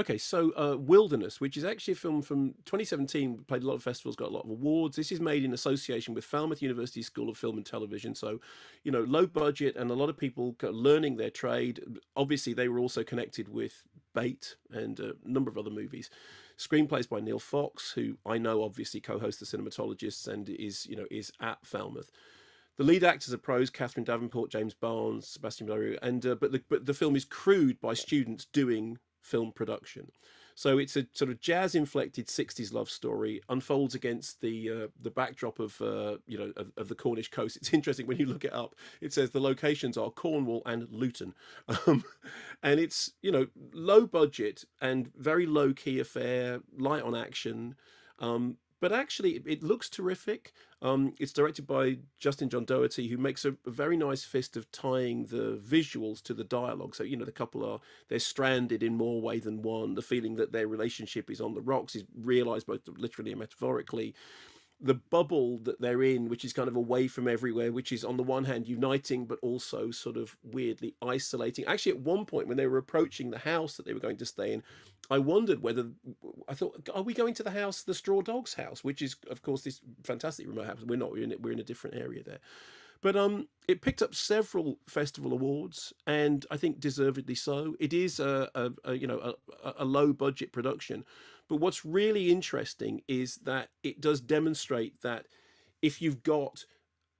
Okay, so uh, Wilderness, which is actually a film from 2017, played a lot of festivals, got a lot of awards. This is made in association with Falmouth University School of Film and Television. So, you know, low budget and a lot of people learning their trade. Obviously, they were also connected with Bait and a number of other movies. Screenplays by Neil Fox, who I know obviously co-hosts the cinematologists and is, you know, is at Falmouth. The lead actors are pros: Catherine Davenport, James Barnes, Sebastian Leroux, and uh, but the but the film is crewed by students doing film production. So it's a sort of jazz-inflected '60s love story unfolds against the uh, the backdrop of uh, you know of, of, the Cornish coast. It's interesting when you look it up. It says the locations are Cornwall and Luton, um, and it's you know low budget and very low key affair, light on action. Um, but actually it looks terrific. Um, it's directed by Justin John Doherty, who makes a, a, very nice fist of tying the visuals to the dialogue. So you know the couple are they're stranded in more way than one. The feeling that their relationship is on the rocks is realised both literally and metaphorically the bubble that they're in, which is kind of away from everywhere, which is on the one hand uniting, but also sort of weirdly isolating. Actually, at one point when they were approaching the house that they were going to stay in, I wondered whether I thought, are we going to the house, the Straw Dog's house, which is, of course, this fantastic remote house. We're not. We're in, we're in a different area there. But um, it picked up several festival awards, and I think deservedly so. It is a, a, a you know a, a low budget production, but what's really interesting is that it does demonstrate that if you've got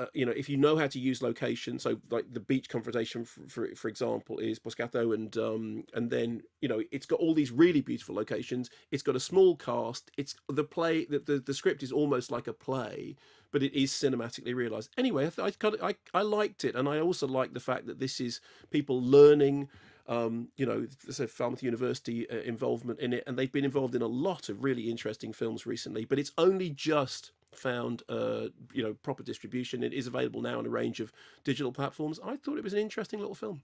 uh, you know, if you know how to use location, so like the beach confrontation, for for, for example, is Portscatho, and um, and then you know it's got all these really beautiful locations. It's got a small cast. It's the play. The the, the script is almost like a play, but it is cinematically realized. Anyway, I I, I I liked it, and I also like the fact that this is people learning. Um, you know, a Falmouth University uh, involvement in it, and they've been involved in a lot of really interesting films recently. But it's only just found uh, you know proper distribution. It is available now on a range of digital platforms. I thought it was an interesting little film.